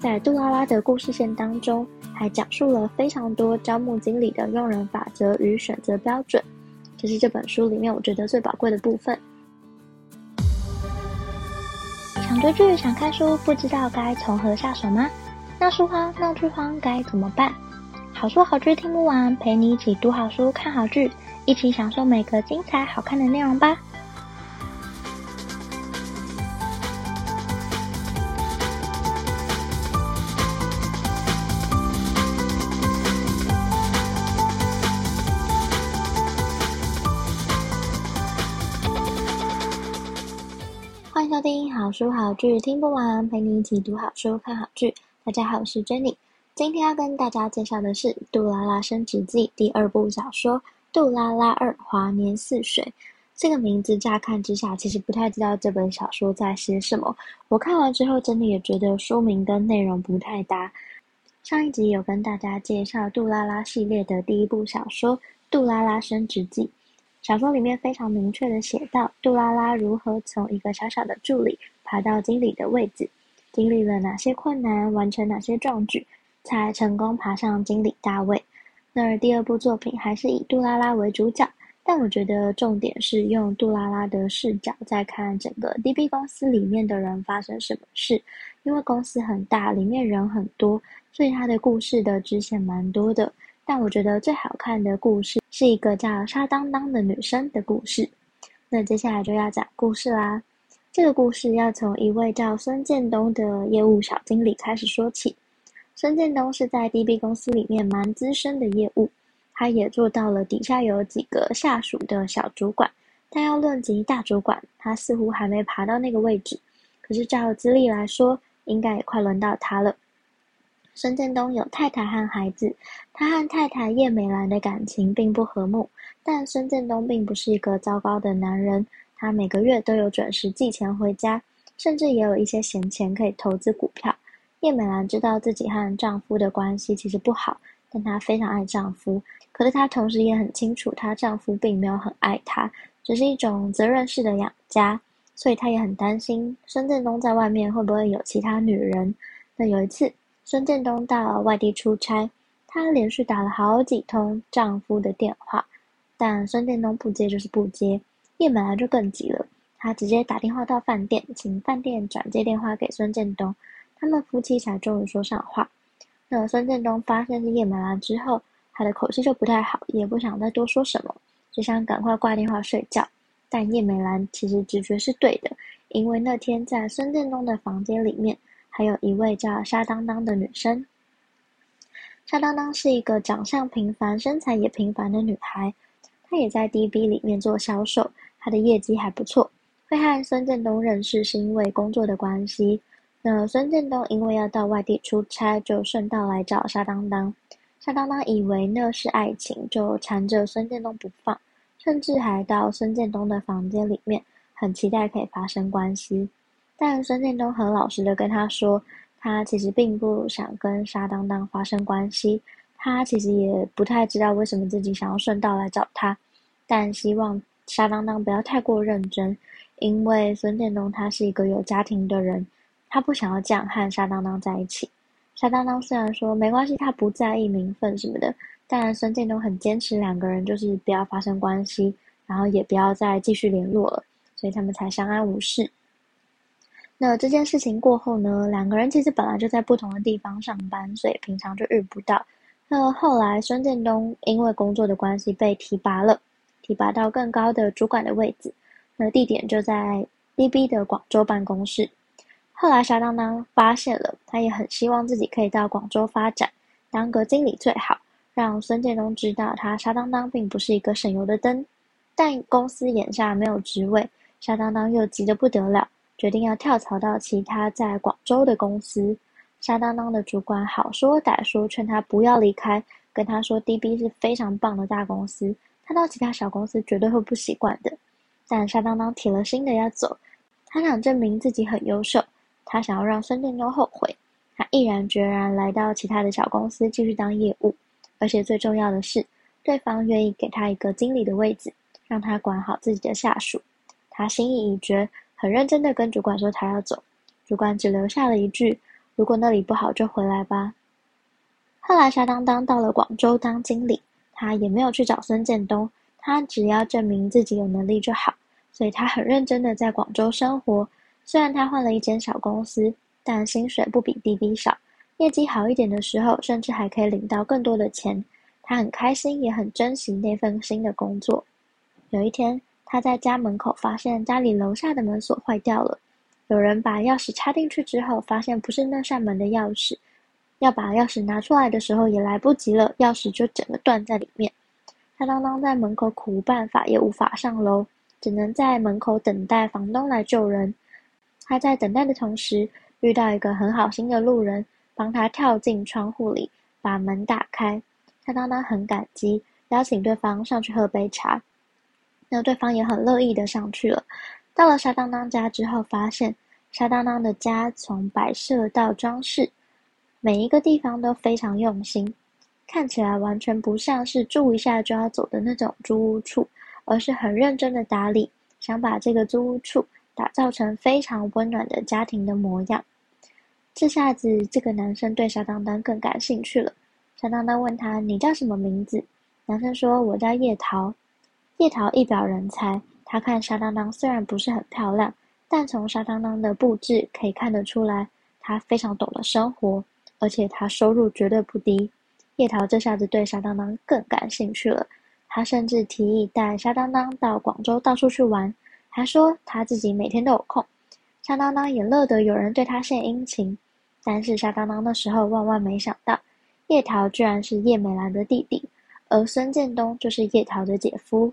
在杜拉拉的故事线当中，还讲述了非常多招募经理的用人法则与选择标准，这是这本书里面我觉得最宝贵的部分。想追剧、想看书，不知道该从何下手吗？闹书荒、闹剧荒该怎么办？好书好剧听不完，陪你一起读好书、看好剧，一起享受每个精彩好看的内容吧。好书好剧听不完，陪你一起读好书、看好剧。大家好，我是 Jenny。今天要跟大家介绍的是《杜拉拉升职记》第二部小说《杜拉拉二华年似水》。这个名字乍看之下，其实不太知道这本小说在写什么。我看完之后，真的也觉得书名跟内容不太搭。上一集有跟大家介绍杜拉拉系列的第一部小说《杜拉拉升职记》。小说里面非常明确的写到，杜拉拉如何从一个小小的助理爬到经理的位置，经历了哪些困难，完成哪些壮举。才成功爬上经理大位。那第二部作品还是以杜拉拉为主角，但我觉得重点是用杜拉拉的视角在看整个 DB 公司里面的人发生什么事。因为公司很大，里面人很多，所以他的故事的支线蛮多的。但我觉得最好看的故事是一个叫沙当当的女生的故事。那接下来就要讲故事啦。这个故事要从一位叫孙建东的业务小经理开始说起。孙建东是在 DB 公司里面蛮资深的业务，他也做到了底下有几个下属的小主管，但要论及大主管，他似乎还没爬到那个位置。可是照资历来说，应该也快轮到他了。孙建东有太太和孩子，他和太太叶美兰的感情并不和睦，但孙建东并不是一个糟糕的男人，他每个月都有准时寄钱回家，甚至也有一些闲钱可以投资股票。叶美兰知道自己和丈夫的关系其实不好，但她非常爱丈夫。可是她同时也很清楚，她丈夫并没有很爱她，只是一种责任式的养家。所以她也很担心孙振东在外面会不会有其他女人。那有一次，孙建东到外地出差，她连续打了好几通丈夫的电话，但孙建东不接就是不接。叶美兰就更急了，她直接打电话到饭店，请饭店转接电话给孙建东。他们夫妻才终于说上话。那孙建东发现是叶美兰之后，他的口气就不太好，也不想再多说什么，只想赶快挂电话睡觉。但叶美兰其实直觉是对的，因为那天在孙建东的房间里面，还有一位叫沙当当的女生。沙当当是一个长相平凡、身材也平凡的女孩，她也在 DB 里面做销售，她的业绩还不错。会和孙建东认识是因为工作的关系。那孙建东因为要到外地出差，就顺道来找沙当当。沙当当以为那是爱情，就缠着孙建东不放，甚至还到孙建东的房间里面，很期待可以发生关系。但孙建东很老实的跟他说，他其实并不想跟沙当当发生关系，他其实也不太知道为什么自己想要顺道来找他，但希望沙当当不要太过认真，因为孙建东他是一个有家庭的人。他不想要这样和沙当当在一起。沙当当虽然说没关系，他不在意名分什么的，但孙建东很坚持两个人就是不要发生关系，然后也不要再继续联络了，所以他们才相安无事。那这件事情过后呢，两个人其实本来就在不同的地方上班，所以平常就遇不到。那后来孙建东因为工作的关系被提拔了，提拔到更高的主管的位置，那地点就在 DB 的广州办公室。后来沙当当发现了，他也很希望自己可以到广州发展，当个经理最好，让孙建东知道他沙当当并不是一个省油的灯。但公司眼下没有职位，沙当当又急得不得了，决定要跳槽到其他在广州的公司。沙当当的主管好说歹说，劝他不要离开，跟他说 DB 是非常棒的大公司，他到其他小公司绝对会不习惯的。但沙当当铁了心的要走，他想证明自己很优秀。他想要让孙建东后悔，他毅然决然来到其他的小公司继续当业务，而且最重要的是，对方愿意给他一个经理的位置，让他管好自己的下属。他心意已决，很认真的跟主管说他要走，主管只留下了一句：“如果那里不好，就回来吧。后来沙当当到了广州当经理，他也没有去找孙建东，他只要证明自己有能力就好，所以他很认真的在广州生活。虽然他换了一间小公司，但薪水不比滴滴少，业绩好一点的时候，甚至还可以领到更多的钱。他很开心，也很珍惜那份新的工作。有一天，他在家门口发现家里楼下的门锁坏掉了。有人把钥匙插进去之后，发现不是那扇门的钥匙，要把钥匙拿出来的时候也来不及了，钥匙就整个断在里面。他当当在门口苦无办法，也无法上楼，只能在门口等待房东来救人。他在等待的同时，遇到一个很好心的路人，帮他跳进窗户里，把门打开。他当当很感激，邀请对方上去喝杯茶。那对方也很乐意的上去了。到了沙当当家之后，发现沙当当的家从摆设到装饰，每一个地方都非常用心，看起来完全不像是住一下就要走的那种租屋处，而是很认真的打理，想把这个租屋处打造成非常温暖的家庭的模样。这下子，这个男生对沙当当更感兴趣了。沙当当问他：“你叫什么名字？”男生说：“我叫叶桃。”叶桃一表人才，他看沙当当虽然不是很漂亮，但从沙当当的布置可以看得出来，他非常懂得生活，而且他收入绝对不低。叶桃这下子对沙当当更感兴趣了，他甚至提议带沙当当到广州到处去玩，还说他自己每天都有空。沙当当也乐得有人对他献殷勤，但是沙当当那时候万万没想到，叶桃居然是叶美兰的弟弟，而孙建东就是叶桃的姐夫。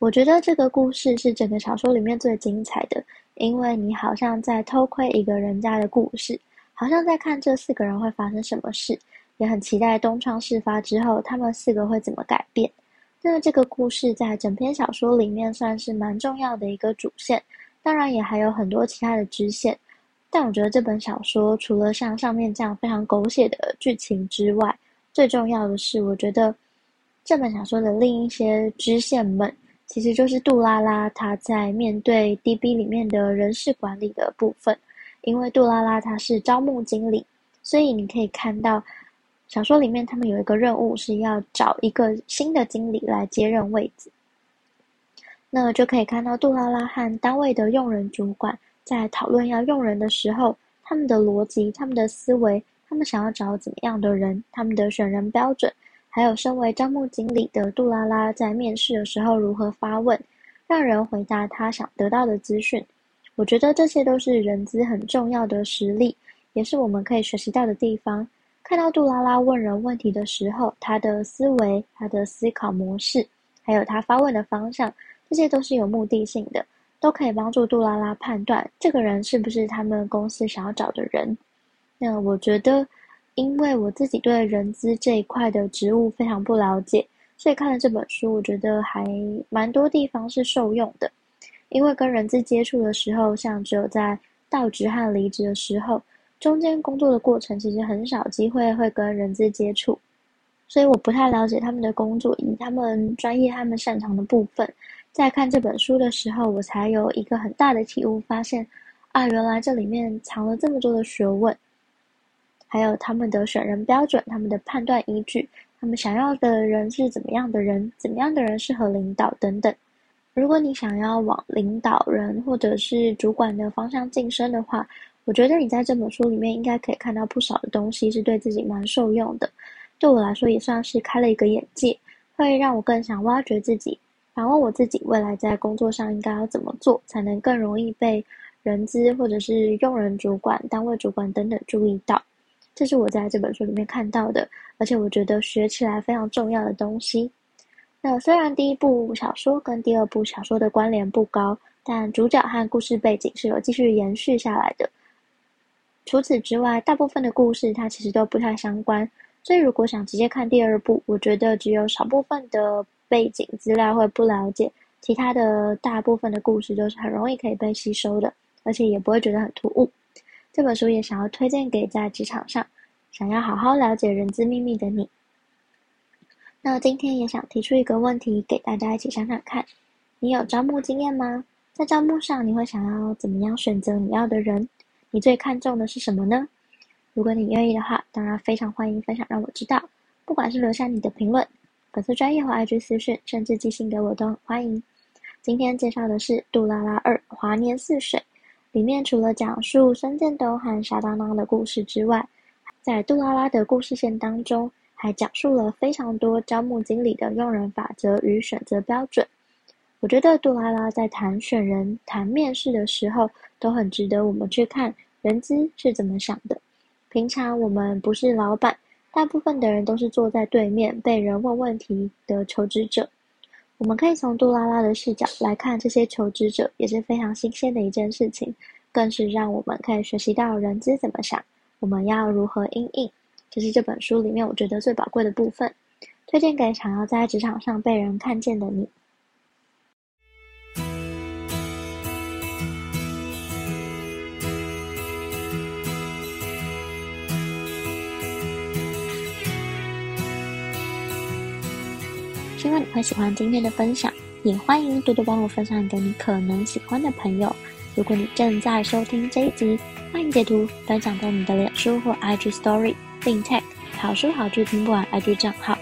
我觉得这个故事是整个小说里面最精彩的，因为你好像在偷窥一个人家的故事，好像在看这四个人会发生什么事，也很期待东窗事发之后他们四个会怎么改变。那这个故事在整篇小说里面算是蛮重要的一个主线，当然也还有很多其他的支线。但我觉得这本小说除了像上面这样非常狗血的剧情之外，最重要的是，我觉得这本小说的另一些支线们。其实就是杜拉拉，她在面对 DB 里面的人事管理的部分，因为杜拉拉她是招募经理，所以你可以看到小说里面他们有一个任务是要找一个新的经理来接任位置。那就可以看到杜拉拉和单位的用人主管在讨论要用人的时候，他们的逻辑、他们的思维、他们想要找怎么样的人、他们的选人标准。还有，身为招募经理的杜拉拉在面试的时候如何发问，让人回答他想得到的资讯。我觉得这些都是人资很重要的实力，也是我们可以学习到的地方。看到杜拉拉问人问题的时候，他的思维、他的思考模式，还有他发问的方向，这些都是有目的性的，都可以帮助杜拉拉判断这个人是不是他们公司想要找的人。那我觉得。因为我自己对人资这一块的职务非常不了解，所以看了这本书，我觉得还蛮多地方是受用的。因为跟人资接触的时候，像只有在到职和离职的时候，中间工作的过程其实很少机会会跟人资接触，所以我不太了解他们的工作，以及他们专业、他们擅长的部分。在看这本书的时候，我才有一个很大的体悟，发现啊，原来这里面藏了这么多的学问。还有他们的选人标准，他们的判断依据，他们想要的人是怎么样的人，怎么样的人适合领导等等。如果你想要往领导人或者是主管的方向晋升的话，我觉得你在这本书里面应该可以看到不少的东西，是对自己蛮受用的。对我来说也算是开了一个眼界，会让我更想挖掘自己，反问我自己未来在工作上应该要怎么做，才能更容易被人资或者是用人主管、单位主管等等注意到。这是我在这本书里面看到的，而且我觉得学起来非常重要的东西。那虽然第一部小说跟第二部小说的关联不高，但主角和故事背景是有继续延续下来的。除此之外，大部分的故事它其实都不太相关，所以如果想直接看第二部，我觉得只有少部分的背景资料会不了解，其他的大部分的故事都是很容易可以被吸收的，而且也不会觉得很突兀。这本书也想要推荐给在职场上想要好好了解人资秘密的你。那今天也想提出一个问题给大家一起想想看：你有招募经验吗？在招募上，你会想要怎么样选择你要的人？你最看重的是什么呢？如果你愿意的话，当然非常欢迎分享，让我知道。不管是留下你的评论、粉丝专业或 IG 私讯，甚至寄信给我都很欢迎。今天介绍的是《杜拉拉二华年似水》，里面除了讲述孙建东和沙当当的故事之外，在杜拉拉的故事线当中，还讲述了非常多招募经理的用人法则与选择标准。我觉得杜拉拉在谈选人、谈面试的时候，都很值得我们去看人资是怎么想的。平常我们不是老板。大部分的人都是坐在对面被人问问题的求职者，我们可以从杜拉拉的视角来看这些求职者，也是非常新鲜的一件事情，更是让我们可以学习到人资怎么想，我们要如何应应，这是这本书里面我觉得最宝贵的部分，推荐给想要在职场上被人看见的你。希望你会喜欢今天的分享，也欢迎多多帮我分享给你可能喜欢的朋友。如果你正在收听这一集，欢迎截图分享到你的脸书或 IG Story，并 tag 好书好剧听不完 IG 账号。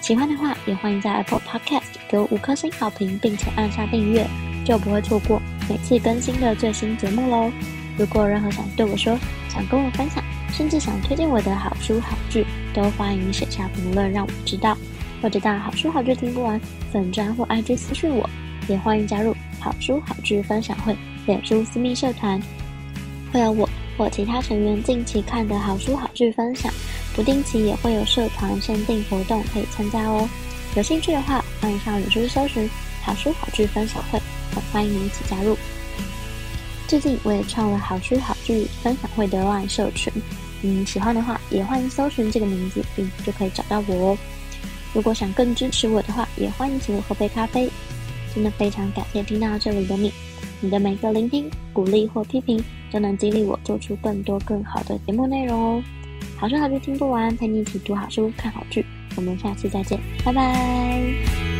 喜欢的话，也欢迎在 Apple Podcast 给我五颗星好评，并且按下订阅，就不会错过每次更新的最新节目喽。如果有任何想对我说、想跟我分享，甚至想推荐我的好书好剧，都欢迎写下评论让我知道。或者到好书好剧听不完粉专或 IG 私讯我，也欢迎加入好书好剧分享会脸书私密社团，会有我或其他成员近期看的好书好剧分享，不定期也会有社团限定活动可以参加哦。有兴趣的话，欢迎上脸书搜寻好书好剧分享会，很欢迎你一起加入。最近我也创了好书好剧分享会的 LINE 社群，嗯，喜欢的话也欢迎搜寻这个名字，并，就可以找到我哦。如果想更支持我的话，也欢迎请我喝杯咖啡。真的非常感谢听到这里的你，你的每个聆听、鼓励或批评，都能激励我做出更多更好的节目内容哦。好书好剧听不完，陪你一起读好书、看好剧。我们下期再见，拜拜。